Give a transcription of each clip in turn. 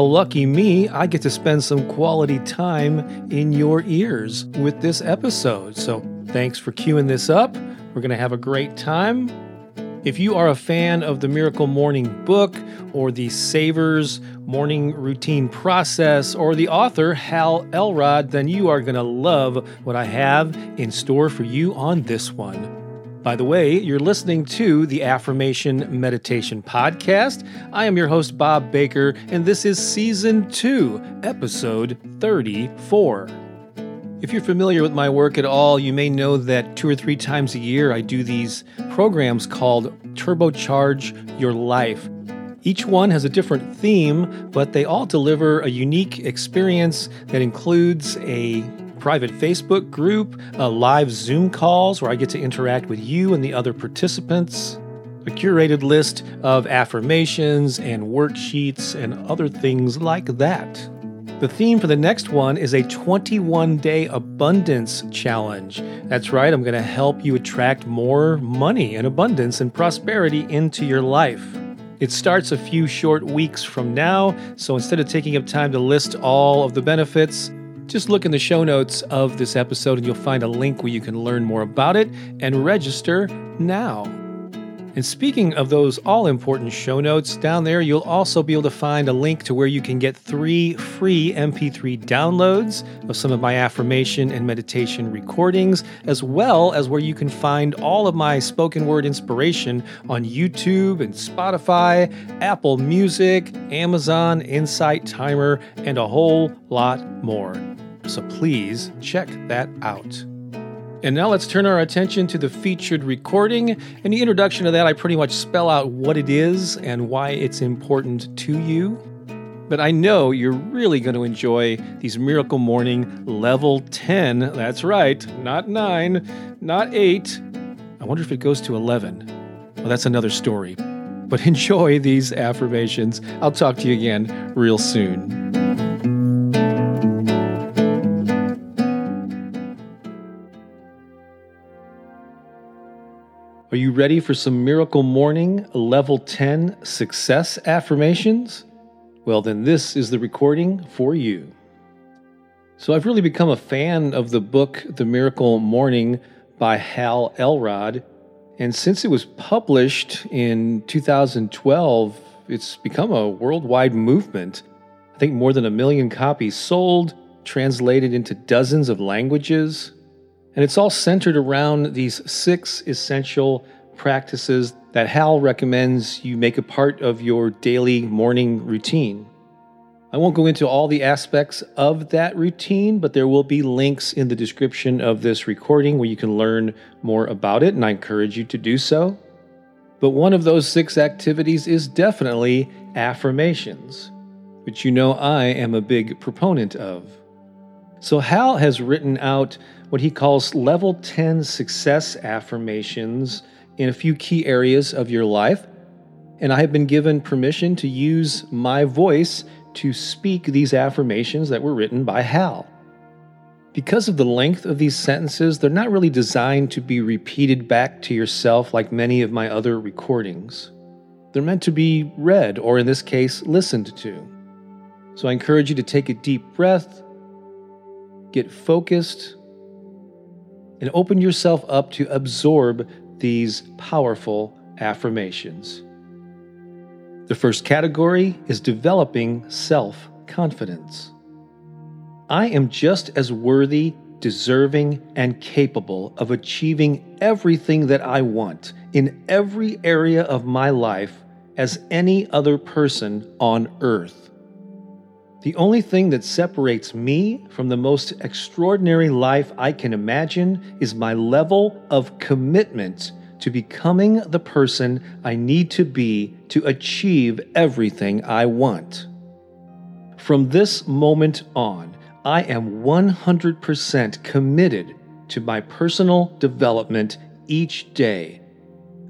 Well, lucky me, I get to spend some quality time in your ears with this episode. So thanks for queuing this up. We're going to have a great time. If you are a fan of the Miracle Morning book or the Savers morning routine process or the author Hal Elrod, then you are going to love what I have in store for you on this one. By the way, you're listening to the Affirmation Meditation Podcast. I am your host, Bob Baker, and this is Season 2, Episode 34. If you're familiar with my work at all, you may know that two or three times a year I do these programs called Turbocharge Your Life. Each one has a different theme, but they all deliver a unique experience that includes a private Facebook group, uh, live Zoom calls where I get to interact with you and the other participants, a curated list of affirmations and worksheets and other things like that. The theme for the next one is a 21 day abundance challenge. That's right, I'm going to help you attract more money and abundance and prosperity into your life. It starts a few short weeks from now, so instead of taking up time to list all of the benefits, just look in the show notes of this episode and you'll find a link where you can learn more about it and register now. And speaking of those all important show notes, down there you'll also be able to find a link to where you can get three free MP3 downloads of some of my affirmation and meditation recordings, as well as where you can find all of my spoken word inspiration on YouTube and Spotify, Apple Music, Amazon, Insight Timer, and a whole lot more so please check that out. And now let's turn our attention to the featured recording. In the introduction to that, I pretty much spell out what it is and why it's important to you. But I know you're really going to enjoy these Miracle Morning Level 10. That's right, not 9, not 8. I wonder if it goes to 11. Well, that's another story. But enjoy these affirmations. I'll talk to you again real soon. Are you ready for some Miracle Morning Level 10 Success Affirmations? Well, then, this is the recording for you. So, I've really become a fan of the book The Miracle Morning by Hal Elrod. And since it was published in 2012, it's become a worldwide movement. I think more than a million copies sold, translated into dozens of languages. And it's all centered around these six essential practices that Hal recommends you make a part of your daily morning routine. I won't go into all the aspects of that routine, but there will be links in the description of this recording where you can learn more about it, and I encourage you to do so. But one of those six activities is definitely affirmations, which you know I am a big proponent of. So, Hal has written out what he calls level 10 success affirmations in a few key areas of your life. And I have been given permission to use my voice to speak these affirmations that were written by Hal. Because of the length of these sentences, they're not really designed to be repeated back to yourself like many of my other recordings. They're meant to be read, or in this case, listened to. So I encourage you to take a deep breath, get focused, and open yourself up to absorb these powerful affirmations. The first category is developing self confidence. I am just as worthy, deserving, and capable of achieving everything that I want in every area of my life as any other person on earth. The only thing that separates me from the most extraordinary life I can imagine is my level of commitment to becoming the person I need to be to achieve everything I want. From this moment on, I am 100% committed to my personal development each day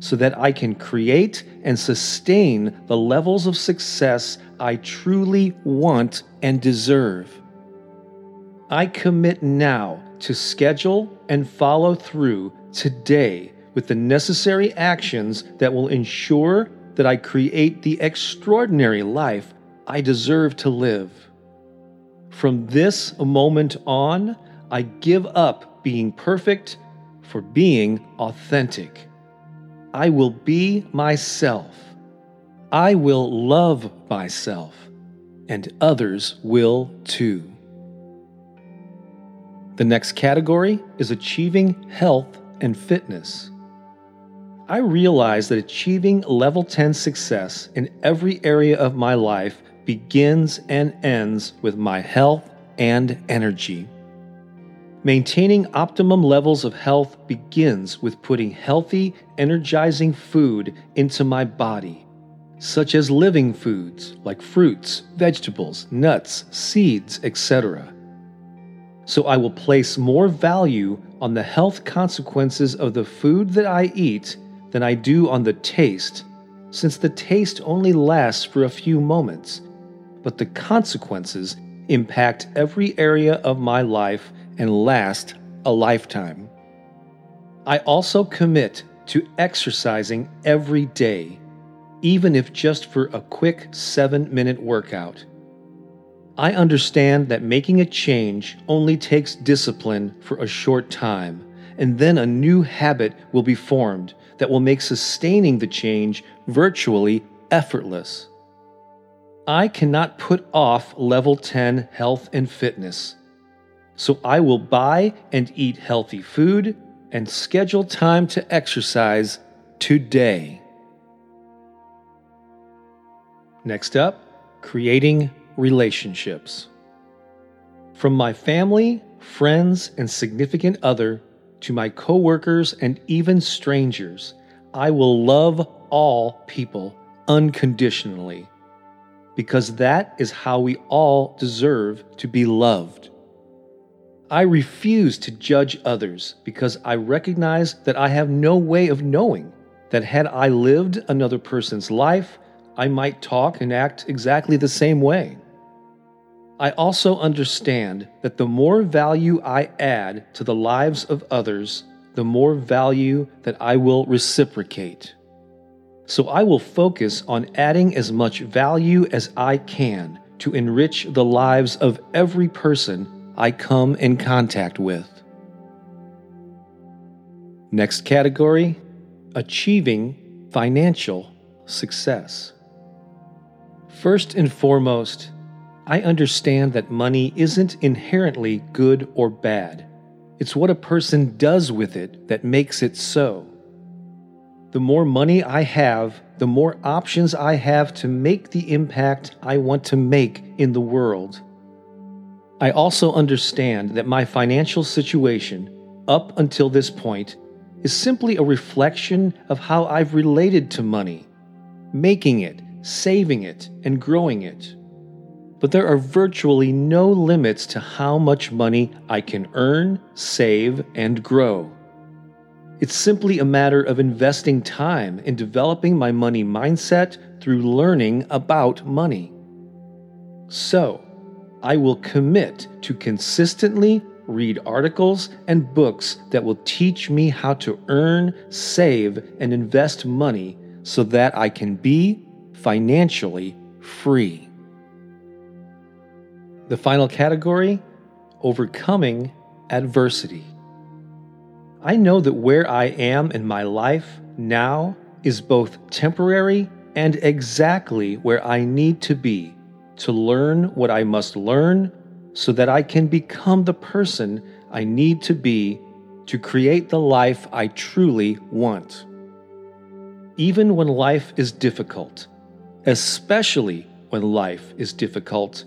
so that I can create and sustain the levels of success I truly want and deserve. I commit now to schedule and follow through today with the necessary actions that will ensure that I create the extraordinary life I deserve to live. From this moment on, I give up being perfect for being authentic. I will be myself. I will love myself, and others will too. The next category is achieving health and fitness. I realize that achieving level 10 success in every area of my life begins and ends with my health and energy. Maintaining optimum levels of health begins with putting healthy, energizing food into my body, such as living foods like fruits, vegetables, nuts, seeds, etc. So I will place more value on the health consequences of the food that I eat than I do on the taste, since the taste only lasts for a few moments, but the consequences impact every area of my life and last a lifetime. I also commit to exercising every day, even if just for a quick seven minute workout. I understand that making a change only takes discipline for a short time, and then a new habit will be formed that will make sustaining the change virtually effortless. I cannot put off level 10 health and fitness. So I will buy and eat healthy food and schedule time to exercise today. Next up, creating relationships. From my family, friends, and significant other to my coworkers and even strangers, I will love all people unconditionally because that is how we all deserve to be loved. I refuse to judge others because I recognize that I have no way of knowing that had I lived another person's life, I might talk and act exactly the same way. I also understand that the more value I add to the lives of others, the more value that I will reciprocate. So I will focus on adding as much value as I can to enrich the lives of every person I come in contact with. Next category achieving financial success. First and foremost, I understand that money isn't inherently good or bad. It's what a person does with it that makes it so. The more money I have, the more options I have to make the impact I want to make in the world. I also understand that my financial situation, up until this point, is simply a reflection of how I've related to money, making it, saving it, and growing it but there are virtually no limits to how much money I can earn, save, and grow. It's simply a matter of investing time in developing my money mindset through learning about money. So, I will commit to consistently, read articles and books that will teach me how to earn, save, and invest money so that I can be financially free. The final category overcoming adversity. I know that where I am in my life now is both temporary and exactly where I need to be to learn what I must learn so that I can become the person I need to be to create the life I truly want. Even when life is difficult, especially when life is difficult,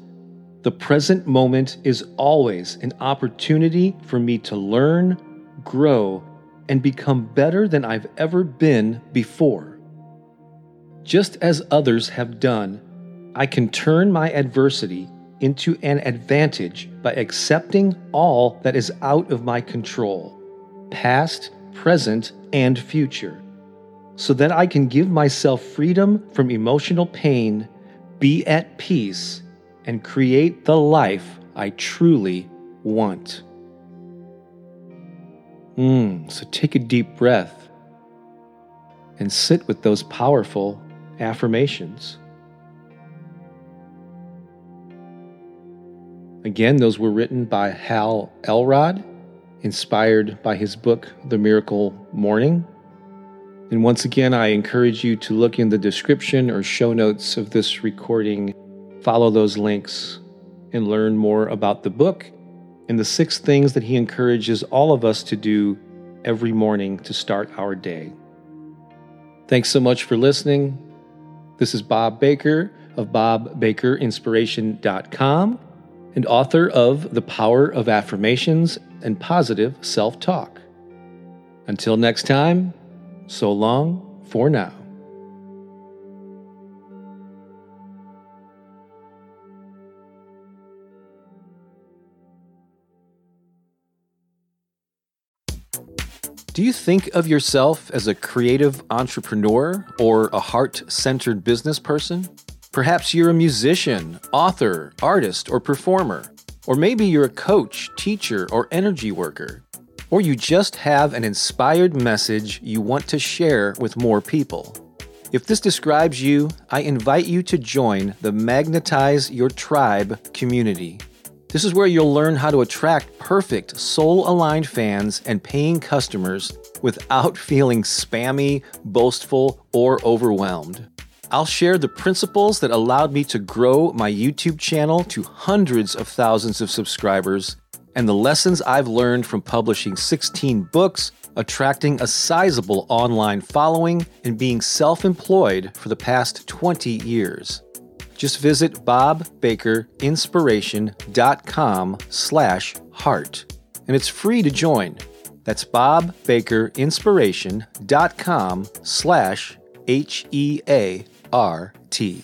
the present moment is always an opportunity for me to learn, grow, and become better than I've ever been before. Just as others have done, I can turn my adversity into an advantage by accepting all that is out of my control, past, present, and future, so that I can give myself freedom from emotional pain, be at peace, and create the life I truly want. Mm, so take a deep breath and sit with those powerful affirmations. Again, those were written by Hal Elrod, inspired by his book, The Miracle Morning. And once again, I encourage you to look in the description or show notes of this recording, follow those links, and learn more about the book and the six things that he encourages all of us to do every morning to start our day. Thanks so much for listening. This is Bob Baker of BobBakerInspiration.com and author of The Power of Affirmations and Positive Self Talk. Until next time, so long for now. Do you think of yourself as a creative entrepreneur or a heart centered business person? Perhaps you're a musician, author, artist, or performer. Or maybe you're a coach, teacher, or energy worker. Or you just have an inspired message you want to share with more people. If this describes you, I invite you to join the Magnetize Your Tribe community. This is where you'll learn how to attract perfect, soul aligned fans and paying customers without feeling spammy, boastful, or overwhelmed. I'll share the principles that allowed me to grow my YouTube channel to hundreds of thousands of subscribers and the lessons I've learned from publishing 16 books, attracting a sizable online following, and being self-employed for the past 20 years. Just visit bobbakerinspiration.com slash heart, and it's free to join. That's bobbakerinspiration.com slash H-E-A R T.